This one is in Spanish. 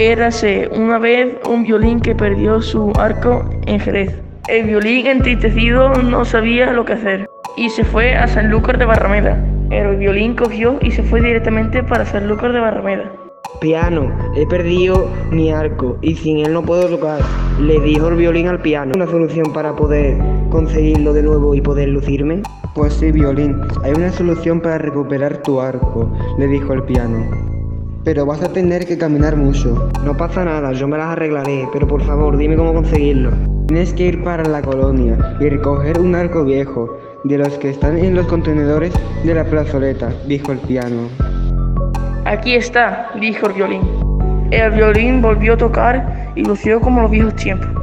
Érase una vez un violín que perdió su arco en Jerez. El violín entristecido no sabía lo que hacer y se fue a Sanlúcar de Barrameda. El violín cogió y se fue directamente para Sanlúcar de Barrameda. Piano, he perdido mi arco y sin él no puedo tocar. Le dijo el violín al piano. ¿Una solución para poder conseguirlo de nuevo y poder lucirme? Pues sí, violín, hay una solución para recuperar tu arco, le dijo el piano. Pero vas a tener que caminar mucho. No pasa nada, yo me las arreglaré, pero por favor dime cómo conseguirlo. Tienes que ir para la colonia y recoger un arco viejo, de los que están en los contenedores de la plazoleta, dijo el piano. Aquí está, dijo el violín. El violín volvió a tocar y lució como los viejos tiempos.